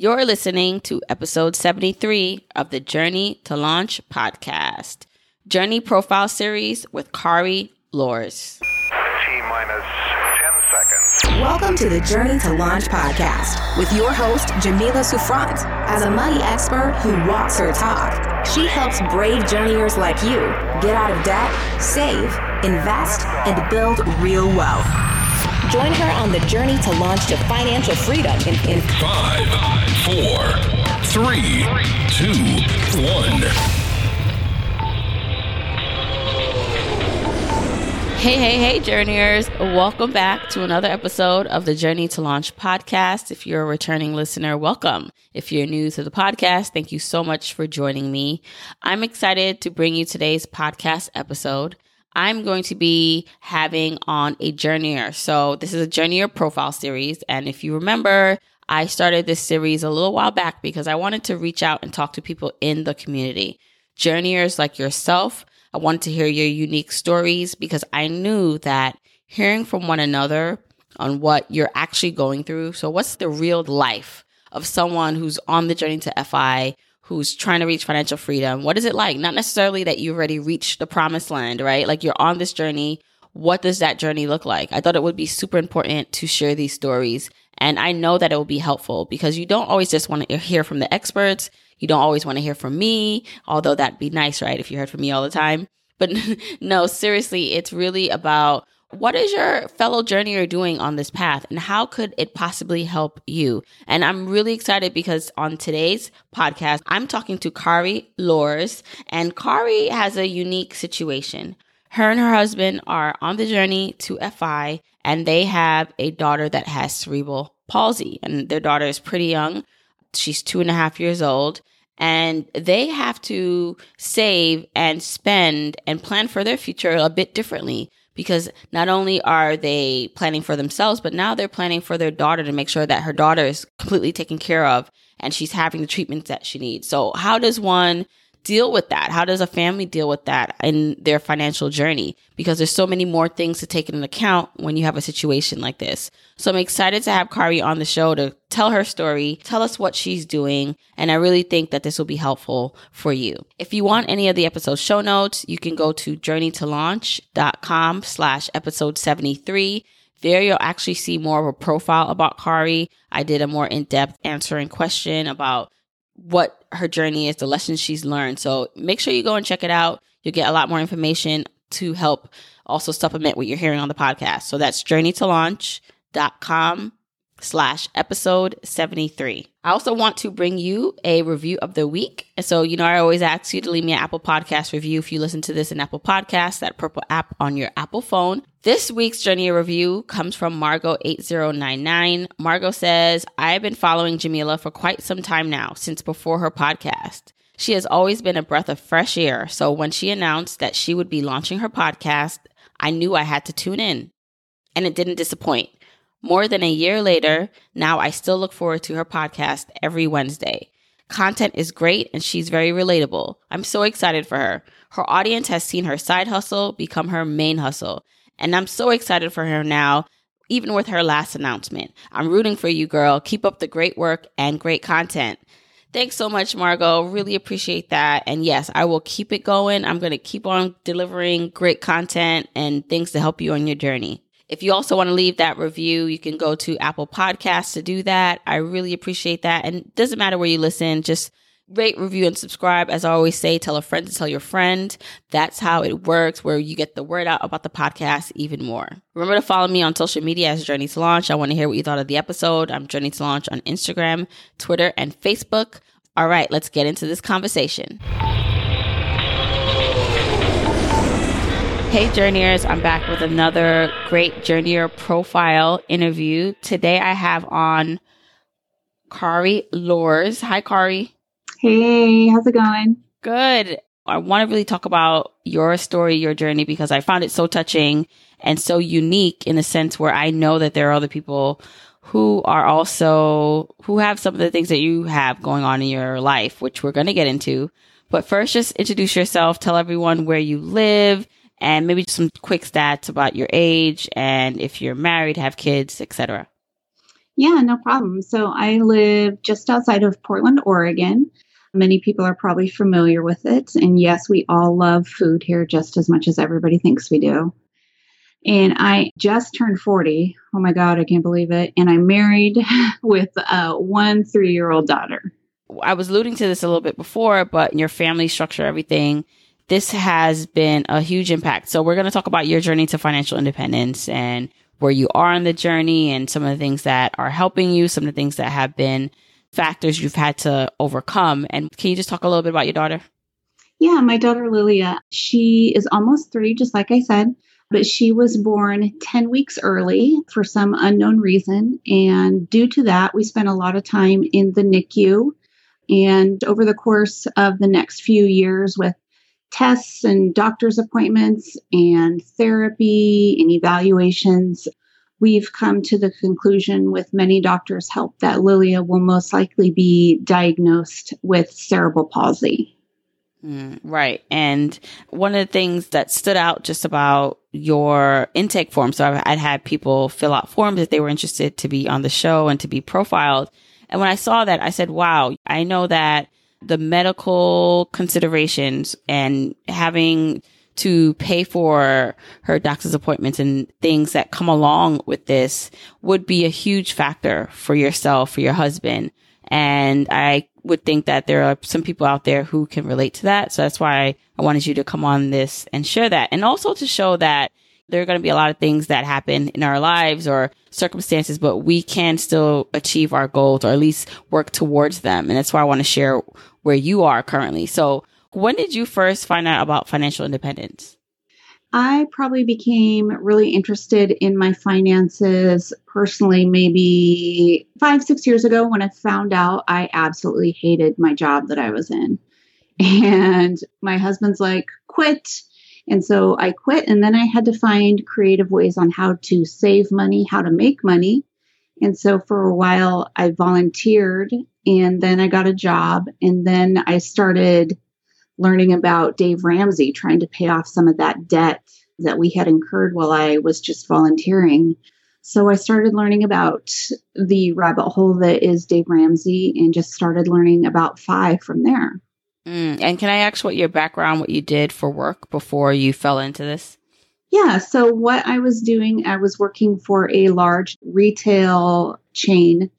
You're listening to episode 73 of the Journey to Launch podcast, Journey Profile Series with Kari Lors. T minus 10 seconds. Welcome to the Journey to Launch podcast with your host, Jamila Souffrant. As a money expert who walks her talk, she helps brave journeyers like you get out of debt, save, invest, and build real wealth. Join her on the journey to launch to financial freedom in, in Five, four, three, two, one. Hey, hey, hey, journeyers. Welcome back to another episode of the Journey to Launch podcast. If you're a returning listener, welcome. If you're new to the podcast, thank you so much for joining me. I'm excited to bring you today's podcast episode. I'm going to be having on a journeyer. So this is a journeyer profile series. And if you remember, I started this series a little while back because I wanted to reach out and talk to people in the community. Journeyers like yourself. I wanted to hear your unique stories because I knew that hearing from one another on what you're actually going through. So what's the real life of someone who's on the journey to FI, who's trying to reach financial freedom? What is it like? Not necessarily that you've already reached the promised land, right? Like you're on this journey. What does that journey look like? I thought it would be super important to share these stories. And I know that it will be helpful because you don't always just want to hear from the experts. You don't always want to hear from me, although that'd be nice, right? If you heard from me all the time. But no, seriously, it's really about what is your fellow journeyer doing on this path and how could it possibly help you? And I'm really excited because on today's podcast, I'm talking to Kari Lors and Kari has a unique situation. Her and her husband are on the journey to FI and they have a daughter that has cerebral palsy and their daughter is pretty young. She's two and a half years old and they have to save and spend and plan for their future a bit differently because not only are they planning for themselves, but now they're planning for their daughter to make sure that her daughter is completely taken care of and she's having the treatments that she needs. So how does one deal with that? How does a family deal with that in their financial journey? Because there's so many more things to take into account when you have a situation like this. So I'm excited to have Kari on the show to tell her story, tell us what she's doing, and I really think that this will be helpful for you. If you want any of the episode show notes, you can go to journeytolaunch.com slash episode 73. There you'll actually see more of a profile about Kari. I did a more in-depth answering question about what her journey is, the lessons she's learned. So make sure you go and check it out. You'll get a lot more information to help also supplement what you're hearing on the podcast. So that's journeytolaunch.com slash episode 73. I also want to bring you a review of the week. So, you know, I always ask you to leave me an Apple Podcast review if you listen to this in Apple Podcasts, that purple app on your Apple phone. This week's Journey review comes from Margot8099. Margot says, I've been following Jamila for quite some time now, since before her podcast. She has always been a breath of fresh air. So when she announced that she would be launching her podcast, I knew I had to tune in. And it didn't disappoint. More than a year later, now I still look forward to her podcast every Wednesday. Content is great and she's very relatable. I'm so excited for her. Her audience has seen her side hustle become her main hustle. And I'm so excited for her now, even with her last announcement. I'm rooting for you, girl. Keep up the great work and great content. Thanks so much, Margot. Really appreciate that. And yes, I will keep it going. I'm going to keep on delivering great content and things to help you on your journey. If you also want to leave that review, you can go to Apple Podcasts to do that. I really appreciate that. And it doesn't matter where you listen, just rate, review, and subscribe. As I always say, tell a friend to tell your friend. That's how it works, where you get the word out about the podcast even more. Remember to follow me on social media as Journey to Launch. I want to hear what you thought of the episode. I'm Journey to Launch on Instagram, Twitter, and Facebook. All right, let's get into this conversation. Hey, Journeyers, I'm back with another great Journeyer profile interview. Today I have on Kari Lors. Hi, Kari. Hey, how's it going? Good. I want to really talk about your story, your journey, because I found it so touching and so unique in a sense where I know that there are other people who are also, who have some of the things that you have going on in your life, which we're going to get into. But first, just introduce yourself, tell everyone where you live, and maybe some quick stats about your age and if you're married, have kids, etc. Yeah, no problem. So I live just outside of Portland, Oregon. Many people are probably familiar with it. And yes, we all love food here just as much as everybody thinks we do. And I just turned 40. Oh my God, I can't believe it. And I'm married with uh, one three year old daughter. I was alluding to this a little bit before, but your family structure, everything, this has been a huge impact. So we're going to talk about your journey to financial independence and where you are on the journey and some of the things that are helping you, some of the things that have been factors you've had to overcome. And can you just talk a little bit about your daughter? Yeah, my daughter Lilia, she is almost three, just like I said, but she was born 10 weeks early for some unknown reason. And due to that, we spent a lot of time in the NICU. And over the course of the next few years, with tests and doctor's appointments and therapy and evaluations, we've come to the conclusion with many doctors' help that Lilia will most likely be diagnosed with cerebral palsy. Mm, right. And one of the things that stood out just about your intake form, so I've, I'd had people fill out forms if they were interested to be on the show and to be profiled. And when I saw that, I said, wow, I know that the medical considerations and having to pay for her doctor's appointments and things that come along with this would be a huge factor for yourself, for your husband. And I would think that there are some people out there who can relate to that. So that's why I wanted you to come on this and share that. And also to show that there are going to be a lot of things that happen in our lives or circumstances, but we can still achieve our goals or at least work towards them. And that's why I want to share where you are currently. So when did you first find out about financial independence? I probably became really interested in my finances personally, maybe five, six years ago when I found out I absolutely hated my job that I was in. And my husband's like, quit. And so I quit. And then I had to find creative ways on how to save money, how to make money. And so for a while, I volunteered and then I got a job. And then I started learning about Dave Ramsey, trying to pay off some of that debt that we had incurred while I was just volunteering. So I started learning about the rabbit hole that is Dave Ramsey and just started learning about FI from there. Mm, and can I ask what your background, what you did for work before you fell into this? Yeah, so what I was doing, I was working for a large retail chain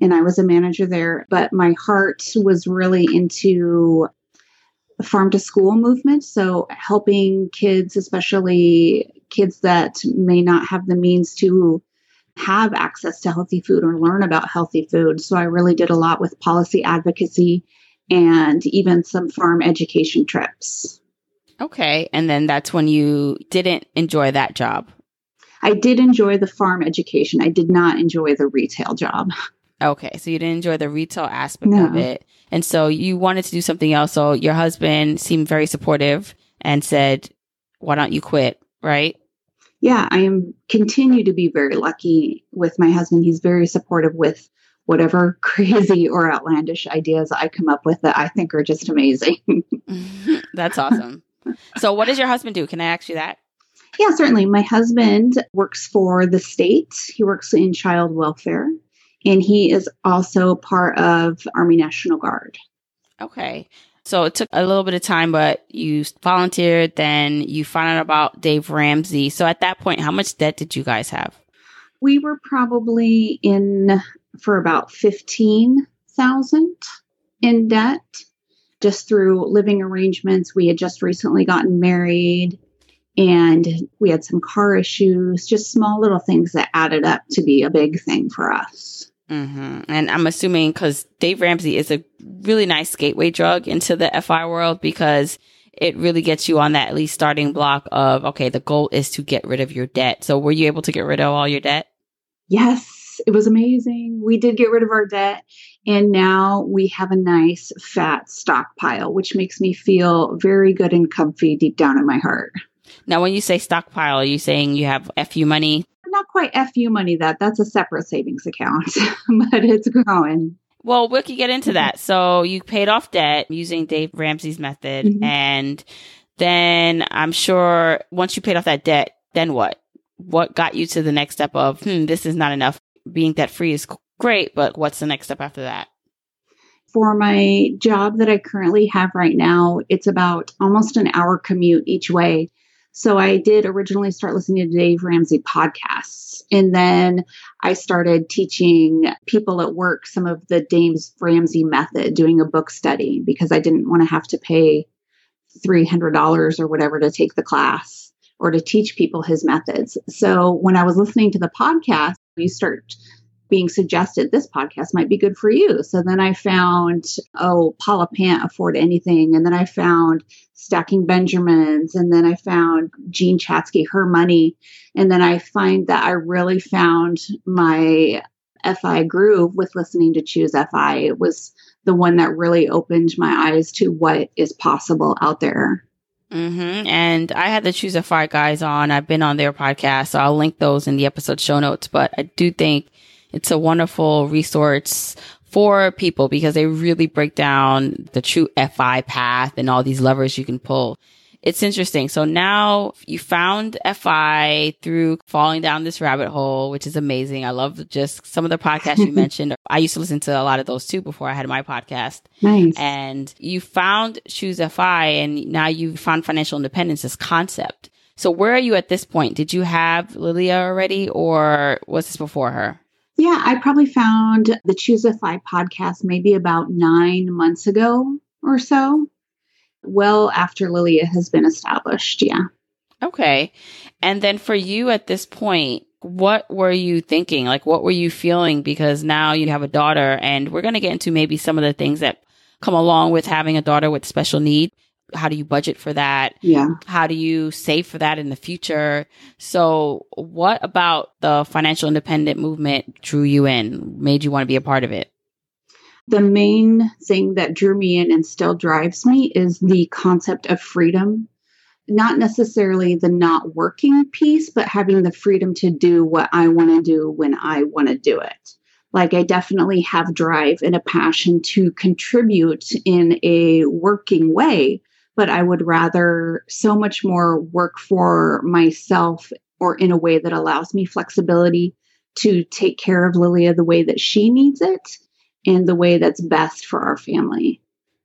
and I was a manager there, but my heart was really into the farm to school movement. So helping kids, especially kids that may not have the means to have access to healthy food or learn about healthy food. So I really did a lot with policy advocacy and even some farm education trips. Okay. And then that's when you didn't enjoy that job. I did enjoy the farm education. I did not enjoy the retail job. Okay. So you didn't enjoy the retail aspect no. of it. And so you wanted to do something else. So your husband seemed very supportive and said, why don't you quit? Right. Yeah. I am continue to be very lucky with my husband. He's very supportive with whatever crazy or outlandish ideas I come up with that I think are just amazing. That's awesome. so, what does your husband do? Can I ask you that? Yeah, certainly. My husband works for the state, he works in child welfare, and he is also part of Army National Guard. Okay. So it took a little bit of time, but you volunteered, then you found out about Dave Ramsey. So at that point, how much debt did you guys have? We were probably in for about 15,000 in debt just through living arrangements. We had just recently gotten married and we had some car issues, just small little things that added up to be a big thing for us. Mm-hmm. And I'm assuming because Dave Ramsey is a really nice gateway drug into the FI world because it really gets you on that at least starting block of, okay, the goal is to get rid of your debt. So were you able to get rid of all your debt? Yes, it was amazing. We did get rid of our debt, and now we have a nice fat stockpile, which makes me feel very good and comfy deep down in my heart. Now, when you say stockpile, are you saying you have FU money? Not quite FU money, that that's a separate savings account, but it's growing. Well, we could get into that. So you paid off debt using Dave Ramsey's method, mm-hmm. and then I'm sure once you paid off that debt, then what? What got you to the next step of, hmm, this is not enough being debt free is great, but what's the next step after that? For my job that I currently have right now, it's about almost an hour commute each way. So I did originally start listening to Dave Ramsey podcasts. And then I started teaching people at work some of the Dave Ramsey method, doing a book study because I didn't want to have to pay $300 or whatever to take the class or to teach people his methods. So when I was listening to the podcast, you start being suggested this podcast might be good for you. So then I found, oh, Paula Pant Afford Anything. And then I found Stacking Benjamins. And then I found Jean Chatzky, Her Money. And then I find that I really found my FI groove with listening to Choose FI. It was the one that really opened my eyes to what is possible out there. Mm-hmm. And I had to Choose FI guys on. I've been on their podcast, so I'll link those in the episode show notes. But I do think it's a wonderful resource for people because they really break down the true FI path and all these levers you can pull. It's interesting. So now you found FI through falling down this rabbit hole, which is amazing. I love just some of the podcasts you mentioned. I used to listen to a lot of those too before I had my podcast. Nice. And you found Choose FI and now you found financial independence as concept. So where are you at this point? Did you have Lilia already or was this before her? Yeah, I probably found the Choose FI podcast maybe about nine months ago or so, well after Lilia has been established. Yeah. Okay. And then for you at this point, what were you thinking? Like, what were you feeling? Because now you have a daughter, and we're going to get into maybe some of the things that come along with having a daughter with special need how do you budget for that? Yeah. How do you save for that in the future? So what about the financial independent movement drew you in, made you want to be a part of it? The main thing that drew me in and still drives me is the concept of freedom. Not necessarily the not working piece, but having the freedom to do what I want to do when I want to do it. Like, I definitely have drive and a passion to contribute in a working way, but I would rather so much more work for myself or in a way that allows me flexibility to take care of Lilia the way that she needs it and the way that's best for our family.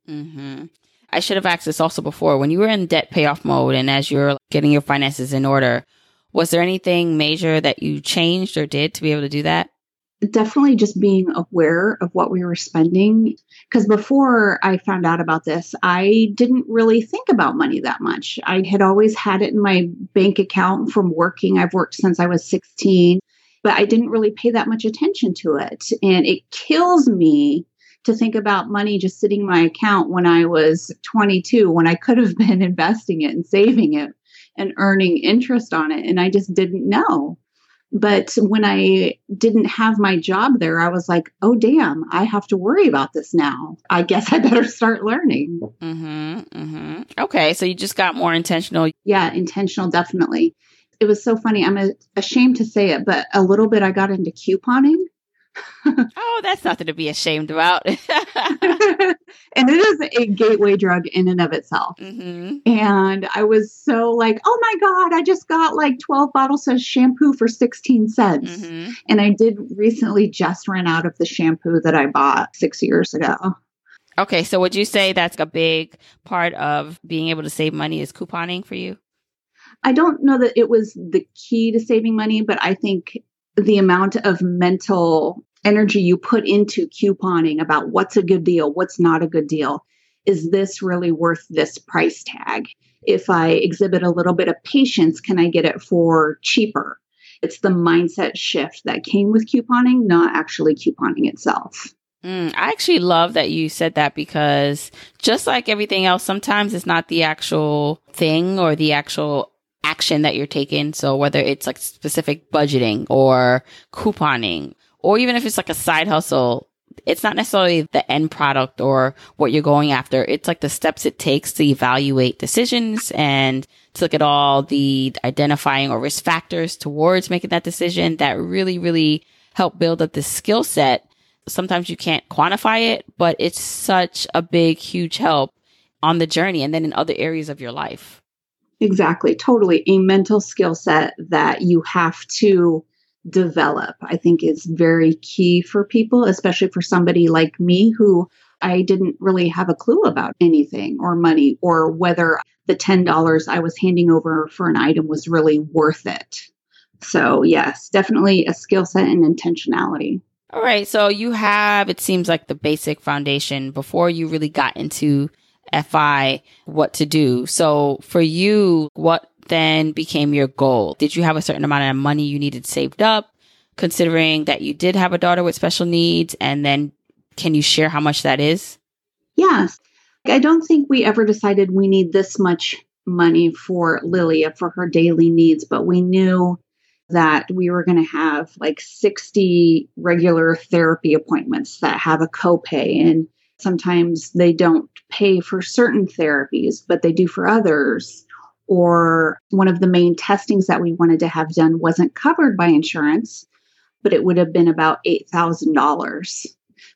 Mm-hmm. I should have asked this also before. When you were in debt payoff mode and as you're getting your finances in order, was there anything major that you changed or did to be able to do that? definitely just being aware of what we were spending. Because before I found out about this, I didn't really think about money that much. I had always had it in my bank account from working. I've worked since I was 16, but I didn't really pay that much attention to it. And it kills me to think about money just sitting in my account when I was 22, when I could have been investing it and saving it and earning interest on it. And I just didn't know. But when I didn't have my job there, I was like, oh, damn, I have to worry about this now. I guess I better start learning. Mm-hmm, mm-hmm. Okay. So you just got more intentional. Yeah, intentional, definitely. It was so funny. I'm ashamed to say it, but a little bit I got into couponing. oh, that's nothing to be ashamed about. and it is a gateway drug in and of itself. Mm-hmm. And I was so like, oh my God, I just got like 12 bottles of shampoo for 16 cents. Mm-hmm. And I did recently just run out of the shampoo that I bought six years ago. Okay. So would you say that's a big part of being able to save money is couponing for you? I don't know that it was the key to saving money, but I think the amount of mental energy you put into couponing about what's a good deal, what's not a good deal. Is this really worth this price tag? If I exhibit a little bit of patience, can I get it for cheaper? It's the mindset shift that came with couponing, not actually couponing itself. Mm, I actually love that you said that because just like everything else, sometimes it's not the actual thing or the actual action that you're taking. So whether it's like specific budgeting or couponing, or even if it's like a side hustle, it's not necessarily the end product or what you're going after. It's like the steps it takes to evaluate decisions and to look at all the identifying or risk factors towards making that decision that really, really help build up the skill set. Sometimes you can't quantify it, but it's such a big, huge help on the journey and then in other areas of your life. Exactly. Totally. A mental skill set that you have to develop, I think is very key for people, especially for somebody like me who I didn't really have a clue about anything or money or whether the $10 I was handing over for an item was really worth it. So, yes, definitely a skill set and intentionality. All right. So you have, it seems like the basic foundation before you really got into FI, what to do. So for you, what then became your goal? Did you have a certain amount of money you needed saved up, considering that you did have a daughter with special needs? And then can you share how much that is? Yes. I don't think we ever decided we need this much money for Lilia for her daily needs, but we knew that we were going to have like 60 regular therapy appointments that have a copay and sometimes they don't pay for certain therapies but they do for others. Or one of the main testings that we wanted to have done wasn't covered by insurance but it would have been about $8,000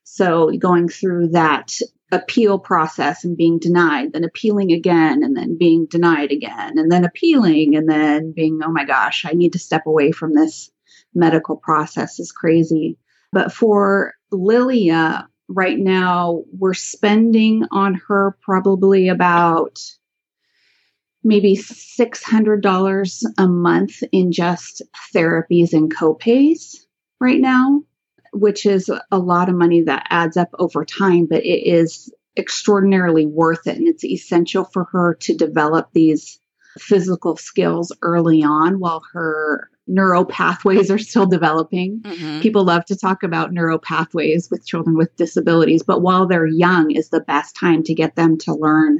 so going through that appeal process and being denied, then appealing again, and then being denied again, and then appealing, and then being, oh my gosh, I need to step away from this medical process. Is crazy. But for Lilia, right now, we're spending on her probably about maybe $600 a month in just therapies and copays right now which is a lot of money that adds up over time, but it is extraordinarily worth it. And it's essential for her to develop these physical skills early on while her neural pathways are still developing. Mm-hmm. People love to talk about neural pathways with children with disabilities, but while they're young is the best time to get them to learn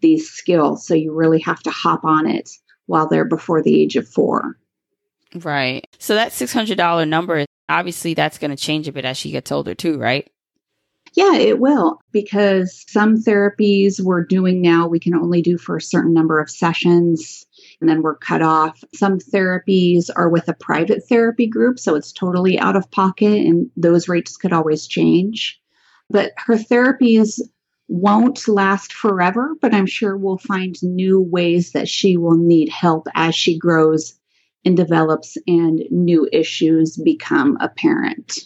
these skills. So you really have to hop on it while they're before the age of four. Right. So that $600 number obviously that's going to change a bit as she gets older too, right? Yeah, it will because some therapies we're doing now we can only do for a certain number of sessions and then we're cut off. Some therapies are with a private therapy group, so it's totally out of pocket and those rates could always change. But her therapies won't last forever, but I'm sure we'll find new ways that she will need help as she grows and develops and new issues become apparent.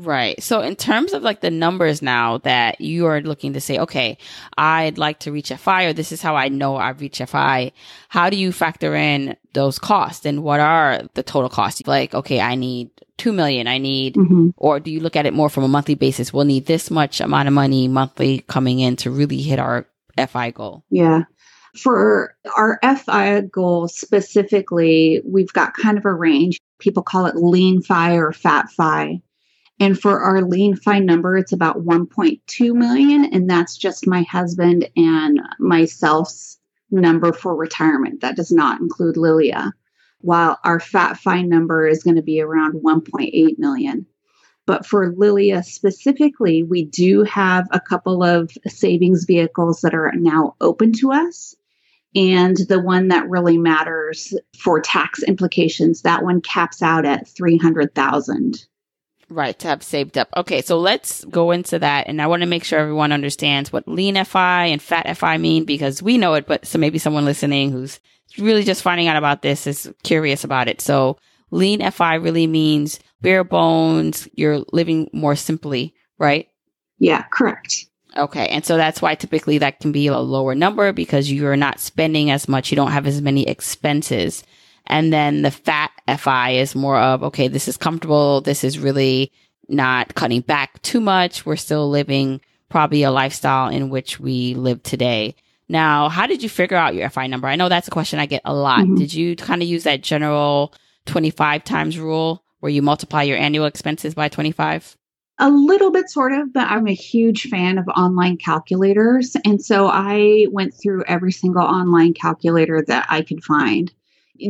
Right. So in terms of like the numbers now that you are looking to say, okay, I'd like to reach FI or this is how I know I've reached FI. How do you factor in those costs and what are the total costs? Like, okay, I need 2 million. I need, mm-hmm. or do you look at it more from a monthly basis? We'll need this much amount of money monthly coming in to really hit our FI goal. Yeah. For our FI goal specifically, we've got kind of a range. People call it lean FI or fat FI. And for our lean FI number, it's about 1.2 million. And that's just my husband and myself's number for retirement. That does not include Lilia. While our fat FI number is going to be around 1.8 million. But for Lilia specifically, we do have a couple of savings vehicles that are now open to us and the one that really matters for tax implications that one caps out at 300,000 right to have saved up okay so let's go into that and i want to make sure everyone understands what lean fi and fat fi mean because we know it but so maybe someone listening who's really just finding out about this is curious about it so lean fi really means bare bones you're living more simply right yeah correct Okay. And so that's why typically that can be a lower number because you're not spending as much. You don't have as many expenses. And then the fat FI is more of, okay, this is comfortable. This is really not cutting back too much. We're still living probably a lifestyle in which we live today. Now, how did you figure out your FI number? I know that's a question I get a lot. Mm-hmm. Did you kind of use that general 25 times rule where you multiply your annual expenses by 25? A little bit, sort of, but I'm a huge fan of online calculators. And so I went through every single online calculator that I could find.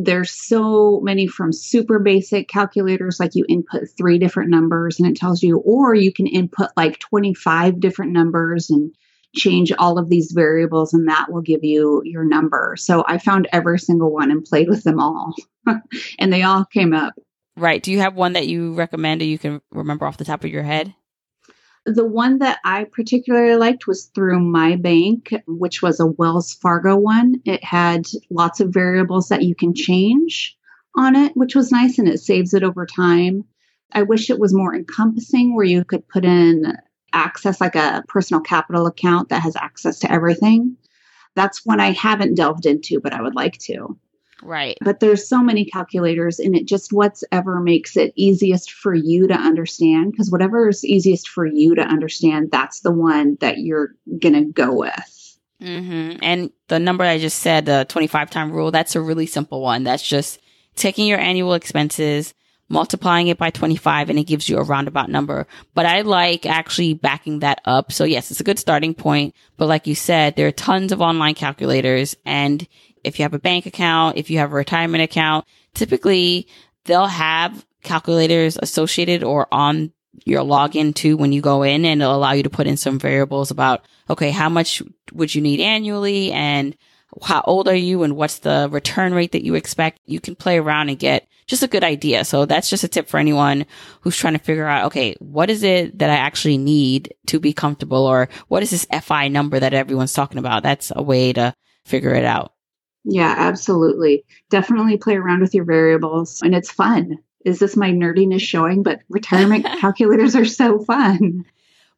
There's so many from super basic calculators, like you input three different numbers and it tells you, or you can input like 25 different numbers and change all of these variables and that will give you your number. So I found every single one and played with them all. and they all came up Right. Do you have one that you recommend or you can remember off the top of your head? The one that I particularly liked was through my bank, which was a Wells Fargo one. It had lots of variables that you can change, on it, which was nice and it saves it over time. I wish it was more encompassing where you could put in access like a personal capital account that has access to everything. That's one I haven't delved into, but I would like to. Right. But there's so many calculators and it just whatever makes it easiest for you to understand because whatever is easiest for you to understand, that's the one that you're going to go with. Mm-hmm. And the number I just said, the 25 time rule, that's a really simple one. That's just taking your annual expenses, multiplying it by 25 and it gives you a roundabout number. But I like actually backing that up. So yes, it's a good starting point. But like you said, there are tons of online calculators. And if you have a bank account, if you have a retirement account, typically they'll have calculators associated or on your login too when you go in and it'll allow you to put in some variables about, okay, how much would you need annually and how old are you and what's the return rate that you expect? You can play around and get just a good idea. So that's just a tip for anyone who's trying to figure out, okay, what is it that I actually need to be comfortable or what is this FI number that everyone's talking about? That's a way to figure it out. Yeah, absolutely. Definitely play around with your variables and it's fun. Is this my nerdiness showing? But retirement calculators are so fun.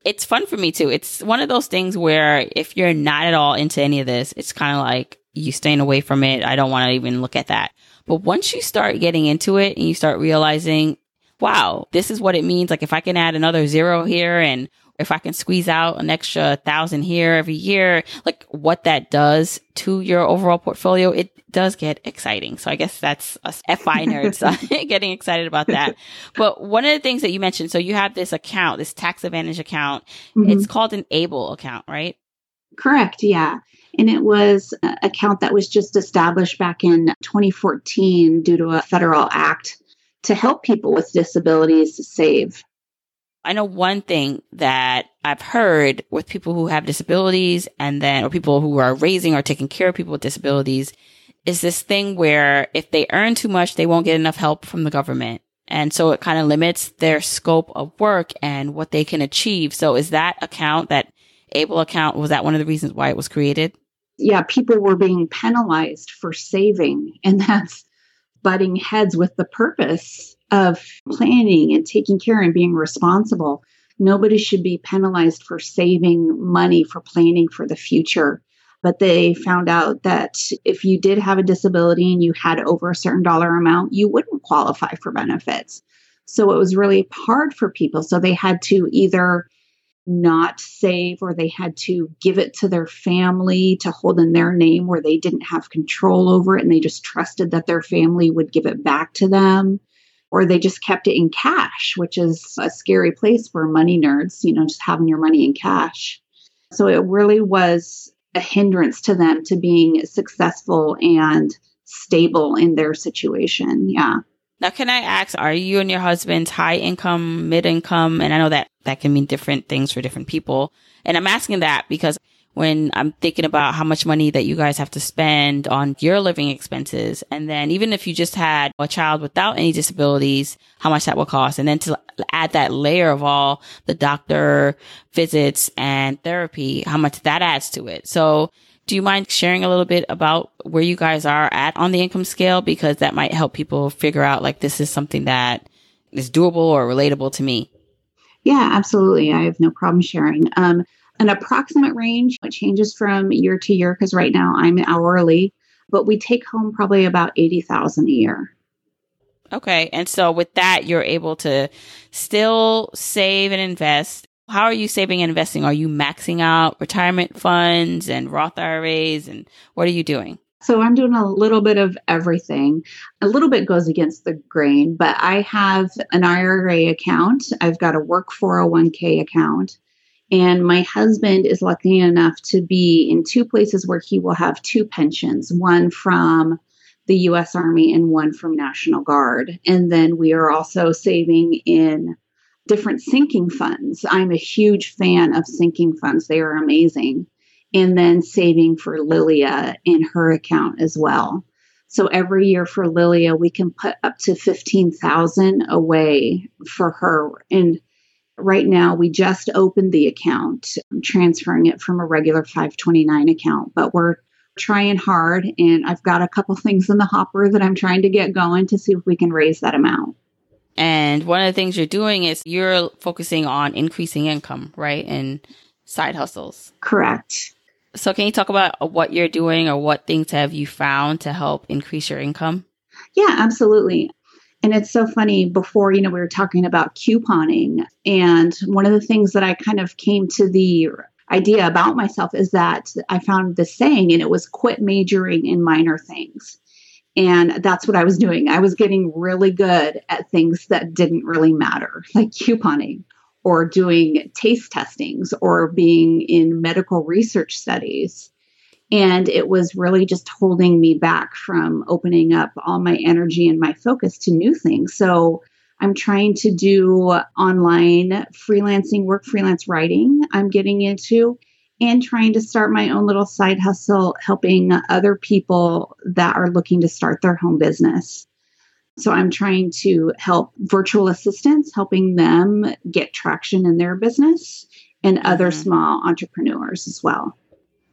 It's fun for me too. It's one of those things where if you're not at all into any of this, it's kind of like you staying away from it. I don't want to even look at that. But once you start getting into it and you start realizing, wow, this is what it means. Like if I can add another zero here and if I can squeeze out an extra thousand here every year, like what that does to your overall portfolio, it does get exciting. So I guess that's us FI nerds getting excited about that. But one of the things that you mentioned, so you have this account, this tax advantage account. Mm-hmm. It's called an ABLE account, right? Correct. Yeah. And it was an account that was just established back in 2014 due to a federal act to help people with disabilities save. I know one thing that I've heard with people who have disabilities and then, or people who are raising or taking care of people with disabilities is this thing where if they earn too much, they won't get enough help from the government. And so it kind of limits their scope of work and what they can achieve. So is that account, that ABLE account, was that one of the reasons why it was created? Yeah, people were being penalized for saving. And that's butting heads with the purpose of planning and taking care and being responsible. Nobody should be penalized for saving money for planning for the future. But they found out that if you did have a disability and you had over a certain dollar amount, you wouldn't qualify for benefits. So it was really hard for people. So they had to either not save or they had to give it to their family to hold in their name where they didn't have control over it and they just trusted that their family would give it back to them or they just kept it in cash which is a scary place for money nerds you know just having your money in cash so it really was a hindrance to them to being successful and stable in their situation yeah now, can I ask, are you and your husband high income, mid income? And I know that that can mean different things for different people. And I'm asking that because when I'm thinking about how much money that you guys have to spend on your living expenses. And then even if you just had a child without any disabilities, how much that will cost. And then to add that layer of all the doctor visits and therapy, how much that adds to it. So do you mind sharing a little bit about where you guys are at on the income scale? Because that might help people figure out like this is something that is doable or relatable to me. Yeah, absolutely. I have no problem sharing. Um, an approximate range it changes from year to year because right now I'm hourly, but we take home probably about eighty thousand a year. Okay, and so with that, you're able to still save and invest how are you saving and investing? Are you maxing out retirement funds and Roth IRAs and what are you doing? So I'm doing a little bit of everything. A little bit goes against the grain, but I have an IRA account. I've got a work 401k account. And my husband is lucky enough to be in two places where he will have two pensions one from the US Army and one from National Guard. And then we are also saving in different sinking funds. I'm a huge fan of sinking funds, they are amazing. And then saving for Lilia in her account as well. So every year for Lilia, we can put up to 15,000 away for her. And right now we just opened the account, I'm transferring it from a regular 529 account, but we're trying hard and I've got a couple things in the hopper that I'm trying to get going to see if we can raise that amount. And one of the things you're doing is you're focusing on increasing income, right? And side hustles. Correct. So can you talk about what you're doing or what things have you found to help increase your income? Yeah, absolutely. And it's so funny before, you know, we were talking about couponing. And one of the things that I kind of came to the idea about myself is that I found the saying, and it was quit majoring in minor things. And that's what I was doing. I was getting really good at things that didn't really matter, like couponing or doing taste testings or being in medical research studies. And it was really just holding me back from opening up all my energy and my focus to new things. So I'm trying to do online freelancing work, freelance writing, I'm getting into, and trying to start my own little side hustle, helping other people that are looking to start their home business. So I'm trying to help virtual assistants, helping them get traction in their business and other Mhm. small entrepreneurs as well.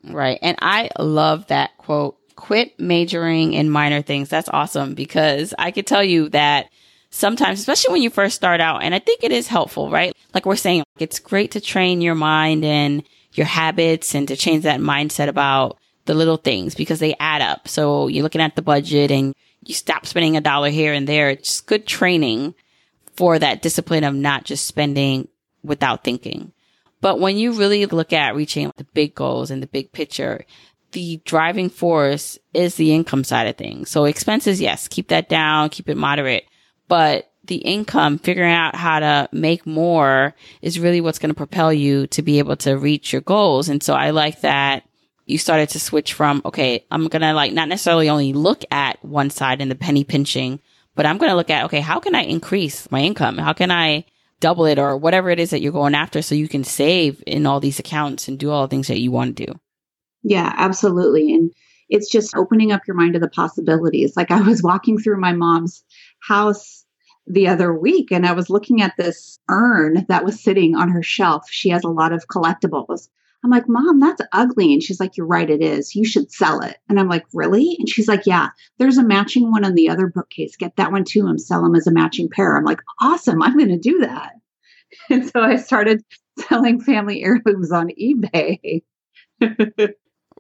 Right. And I love that quote, quit majoring in minor things. That's awesome because I could tell you that sometimes, especially when you first start out, and I think it is helpful, right? Like we're saying, it's great to train your mind and your habits and to change that mindset about the little things because they add up. So you're looking at the budget and you stop spending a dollar here and there. It's good training for that discipline of not just spending without thinking. But when you really look at reaching the big goals and the big picture, the driving force is the income side of things. So expenses, yes, keep that down, keep it moderate, but the income, figuring out how to make more is really what's going to propel you to be able to reach your goals. And so I like that you started to switch from, okay, I'm going to like not necessarily only look at one side and the penny pinching, but I'm going to look at, okay, how can I increase my income? How can I double it or whatever it is that you're going after so you can save in all these accounts and do all the things that you want to do? Yeah, absolutely. And it's just opening up your mind to the possibilities. Like I was walking through my mom's house the other week and I was looking at this urn that was sitting on her shelf. She has a lot of collectibles. I'm like, Mom, that's ugly. And she's like, You're right, it is. You should sell it. And I'm like, Really? And she's like, Yeah, there's a matching one on the other bookcase. Get that one too and sell them as a matching pair. I'm like, Awesome. I'm going to do that. And so I started selling family heirlooms on eBay.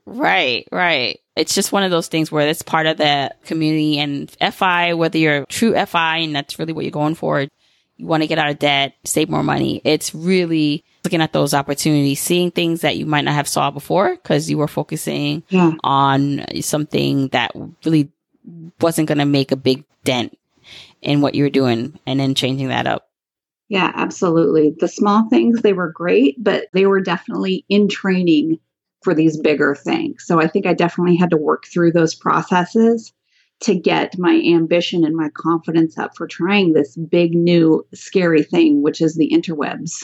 Right, right. It's just one of those things where it's part of the community and FI, whether you're true FI and that's really what you're going for, you want to get out of debt, save more money. It's really looking at those opportunities, seeing things that you might not have saw before because you were focusing Yeah. on something that really wasn't going to make a big dent in what you were doing and then changing that up. Yeah, absolutely. The small things, they were great, but they were definitely in training for these bigger things. So I think I definitely had to work through those processes to get my ambition and my confidence up for trying this big, new, scary thing, which is the interwebs.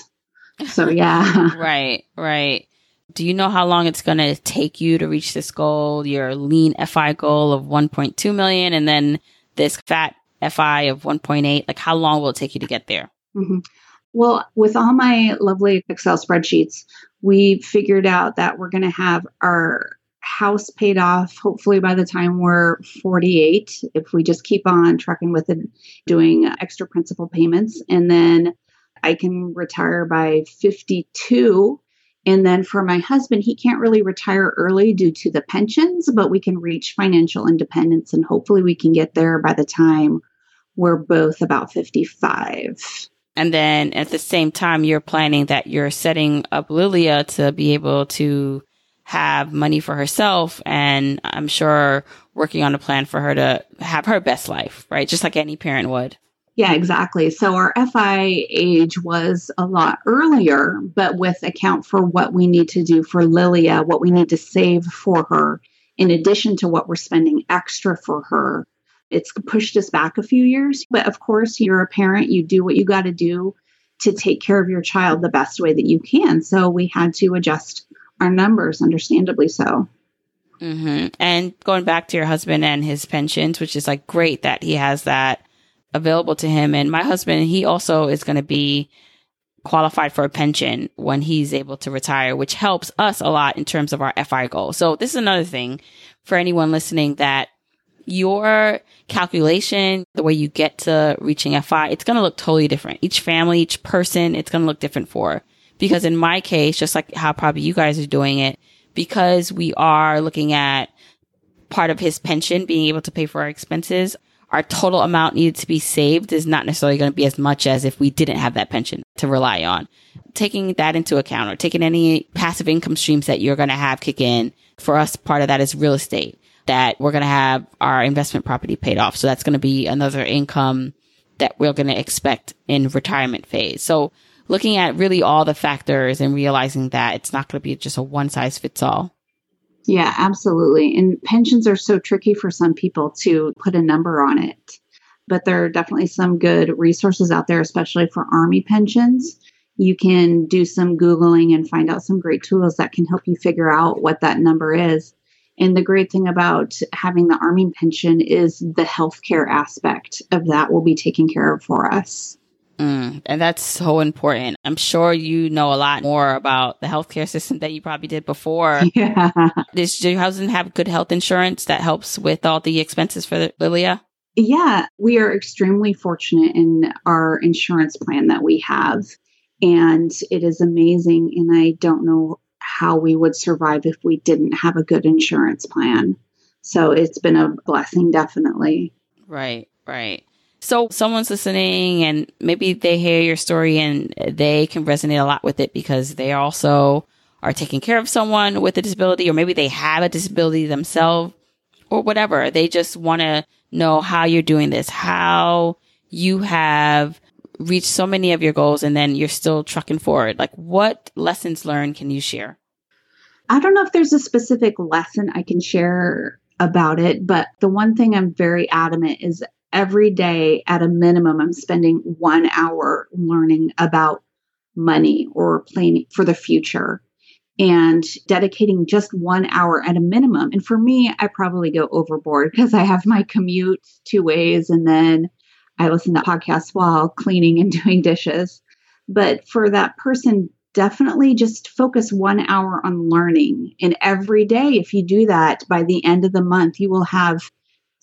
So, yeah. Right, right. Do you know how long it's going to take you to reach this goal, your lean FI goal of 1.2 million and then this fat FI of 1.8? Like how long will it take you to get there? Mhm. Well, with all my lovely Excel spreadsheets, we figured out that we're going to have our house paid off hopefully by the time we're 48 if we just keep on trucking with it doing extra principal payments and then i can retire by 52 and then for my husband he can't really retire early due to the pensions but we can reach financial independence and hopefully we can get there by the time we're both about 55 And then at the same time, you're planning that you're setting up Lilia to be able to have money for herself. And I'm sure working on a plan for her to have her best life, right? Just like any parent would. Yeah, exactly. So our FI age was a lot earlier, but with account for what we need to do for Lilia, what we need to save for her, in addition to what we're spending extra for her, it's pushed us back a few years. But of course, you're a parent, you do what you got to do to take care of your child the best way that you can. So we had to adjust our numbers, understandably so. hmm And going back to your husband and his pensions, which is like great that he has that available to him. And my husband, he also is going to be qualified for a pension when he's able to retire, which helps us a lot in terms of our FI goal. So this is another thing for anyone listening that your calculation, the way you get to reaching FI, it's going to look totally different. Each family, each person, it's going to look different for. Because in my case, just like how probably you guys are doing it, because we are looking at part of his pension being able to pay for our expenses, our total amount needed to be saved is not necessarily going to be as much as if we didn't have that pension to rely on. Taking that into account or taking any passive income streams that you're going to have kick in, for us, part of that is real estate that we're going to have our investment property paid off. So that's going to be another income that we're going to expect in retirement phase. So looking at really all the factors and realizing that it's not going to be just a one size fits all. Yeah, absolutely. And pensions are so tricky for some people to put a number on it. But there are definitely some good resources out there, especially for Army pensions. You can do some Googling and find out some great tools that can help you figure out what that number is. And the great thing about having the Army pension is the healthcare aspect of that will be taken care of for us. Mm, and that's so important. I'm sure you know a lot more about the healthcare system that you probably did before. Yeah. Does your husband have good health insurance that helps with all the expenses for Lilia? Yeah, we are extremely fortunate in our insurance plan that we have. And it is amazing. And I don't know how we would survive if we didn't have a good insurance plan. So it's been a blessing, definitely. Right, right. So someone's listening and maybe they hear your story and they can resonate a lot with it because they also are taking care of someone with a disability or maybe they have a disability themselves or whatever. They just want to know how you're doing this, how you have reached so many of your goals and then you're still trucking forward. Like what lessons learned can you share? I don't know if there's a specific lesson I can share about it, but the one thing I'm very adamant is every day at a minimum, I'm spending one hour learning about money or planning for the future and dedicating just one hour at a minimum. And for me, I probably go overboard because I have my commute two ways and then I listen to podcasts while cleaning and doing dishes. But for that person, definitely just focus one hour on learning. And every day, if you do that, by the end of the month, you will have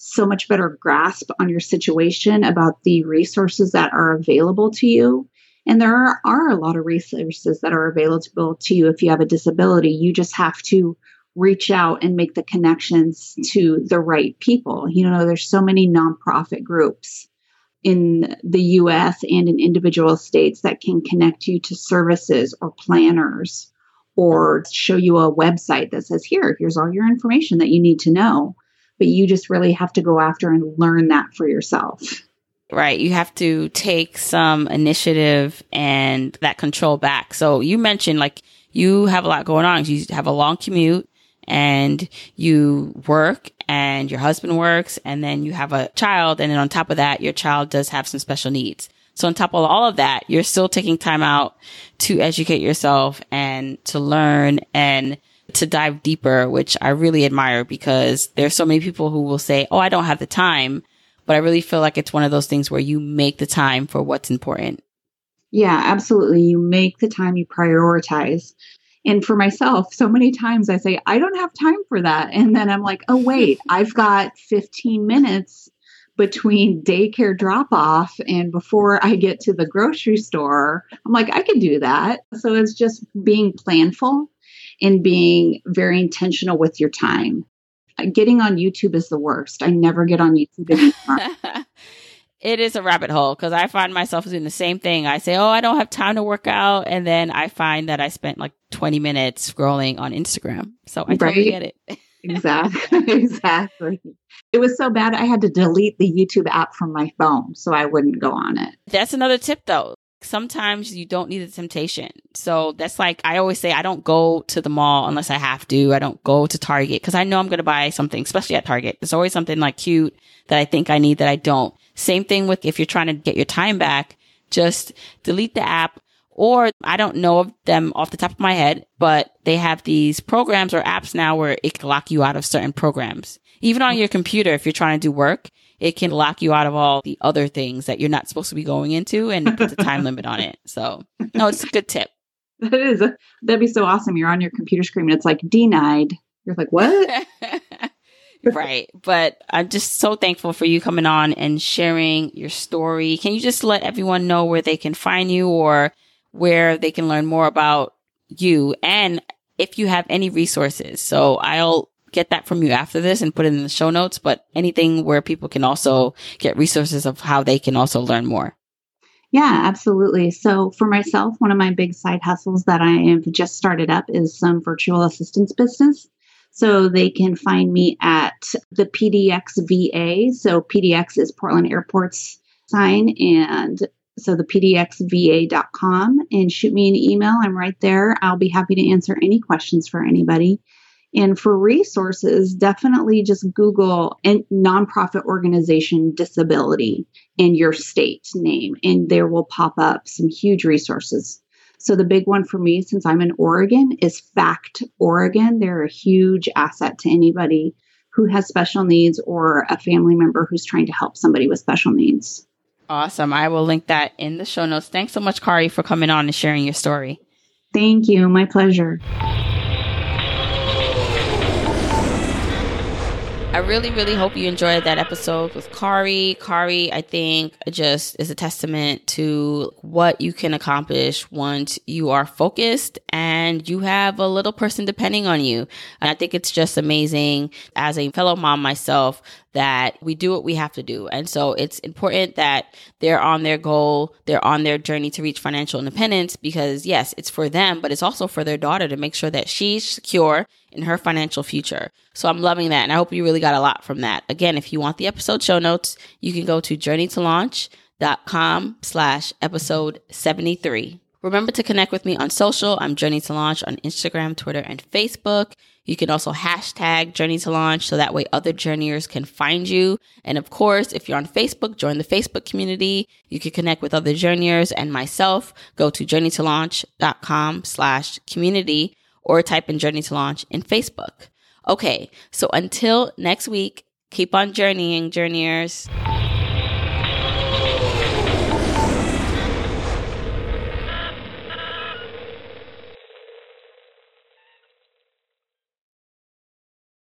so much better grasp on your situation about the resources that are available to you. And there are, are a lot of resources that are available to you if you have a disability. You just have to reach out and make the connections to the right people. You know, there's so many nonprofit groups in the US and in individual states that can connect you to services or planners or show you a website that says, here, here's all your information that you need to know. But you just really have to go after and learn that for yourself. Right. You have to take some initiative and that control back. So you mentioned like you have a lot going on. You have a long commute and you work and your husband works and then you have a child. And then on top of that, your child does have some special needs. So on top of all of that, you're still taking time out to educate yourself and to learn and to dive deeper, which I really admire because there's so many people who will say, Oh, I don't have the time. But I really feel like it's one of those things where you make the time for what's important. Yeah, absolutely. You make the time, you prioritize. And for myself, so many times I say, I don't have time for that. And then I'm like, oh, wait, I've got 15 minutes between daycare drop off and before I get to the grocery store. I'm like, I can do that. So it's just being planful and being very intentional with your time. Uh, getting on YouTube is the worst. I never get on YouTube it is a rabbit hole because I find myself doing the same thing. I say, Oh, I don't have time to work out. And then I find that I spent like 20 minutes scrolling on Instagram. So I totally get it. exactly. exactly. It was so bad I had to delete the YouTube app from my phone so I wouldn't go on it. That's another tip though. Sometimes you don't need the temptation. So that's like, I always say, I don't go to the mall unless I have to. I don't go to Target because I know I'm going to buy something, especially at Target. There's always something like cute that I think I need that I don't. Same thing with if you're trying to get your time back, just delete the app or I don't know of them off the top of my head, but they have these programs or apps now where it can lock you out of certain programs. Even on your computer, if you're trying to do work, it can lock you out of all the other things that you're not supposed to be going into and put the time limit on it. So, no, it's a good tip. That is a, that'd be so awesome. You're on your computer screen and it's like denied. You're like, what? right. But I'm just so thankful for you coming on and sharing your story. Can you just let everyone know where they can find you or where they can learn more about you and if you have any resources? So I'll get that from you after this and put it in the show notes, but anything where people can also get resources of how they can also learn more. Yeah, absolutely. So, for myself, one of my big side hustles that I have just started up is some virtual assistance business. So, they can find me at the PDX VA. So, PDX is Portland Airport's sign, and so the pdxva.com and shoot me an email. I'm right there. I'll be happy to answer any questions for anybody. And for resources, definitely just Google nonprofit organization disability in your state name, and there will pop up some huge resources. So the big one for me, since I'm in Oregon, is FACT Oregon. They're a huge asset to anybody who has special needs or a family member who's trying to help somebody with special needs. Awesome. I will link that in the show notes. Thanks so much, Kari, for coming on and sharing your story. Thank you. My pleasure. I really, really hope you enjoyed that episode with Kari. Kari, I think, just is a testament to what you can accomplish once you are focused and you have a little person depending on you. And I think it's just amazing as a fellow mom myself that we do what we have to do. And so it's important that they're on their goal, they're on their journey to reach financial independence because yes, it's for them, but it's also for their daughter to make sure that she's secure in her financial future. So I'm loving that. And I hope you really got a lot from that. Again, if you want the episode show notes, you can go to journeytolaunch.com slash episode 73. Remember to connect with me on social. I'm Journey to Launch on Instagram, Twitter, and Facebook. You can also hashtag Journey to Launch so that way other journeyers can find you. And of course, if you're on Facebook, join the Facebook community. You can connect with other journeyers and myself. Go to journeytolaunch.com slash community or type in Journey to Launch in Facebook. Okay, so until next week, keep on journeying, journeyers.